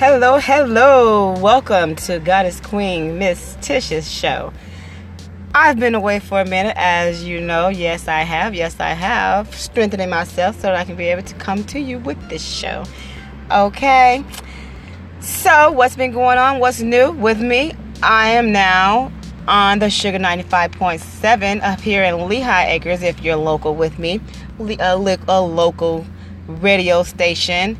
Hello, hello. Welcome to Goddess Queen Miss Tish's show. I've been away for a minute, as you know. Yes, I have. Yes, I have. Strengthening myself so that I can be able to come to you with this show. Okay. So, what's been going on? What's new with me? I am now on the Sugar 95.7 up here in Lehigh Acres, if you're local with me. A, uh, a local radio station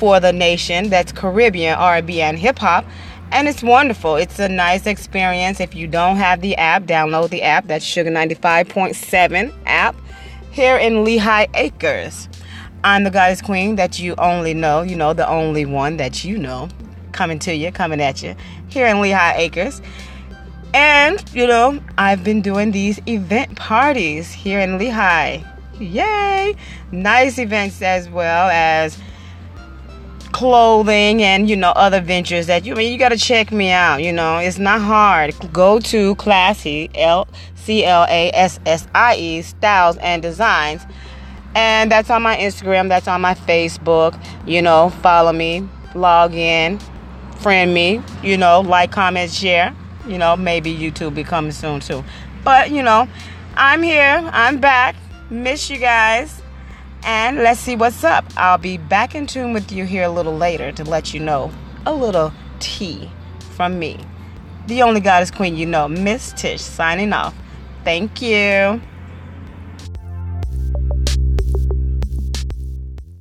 for the nation that's Caribbean R&B and hip hop and it's wonderful. It's a nice experience. If you don't have the app, download the app. That's Sugar 95.7 app here in Lehigh Acres. I'm the goddess queen that you only know, you know, the only one that you know, coming to you, coming at you here in Lehigh Acres. And, you know, I've been doing these event parties here in Lehigh. Yay! Nice events as well as clothing and you know other ventures that you I mean you got to check me out you know. It's not hard. Go to classy l c l a s s i e styles and designs. And that's on my instagram that's on my facebook you know. Follow me log in friend me you know. Like comment share. You know maybe youtube be coming soon too. But you know i'm here. I'm back. Miss you guys and let's see what's up. I'll be back in tune with you here a little later to let you know a little tea from me. The only goddess queen you know, Miss Tish, signing off. Thank you.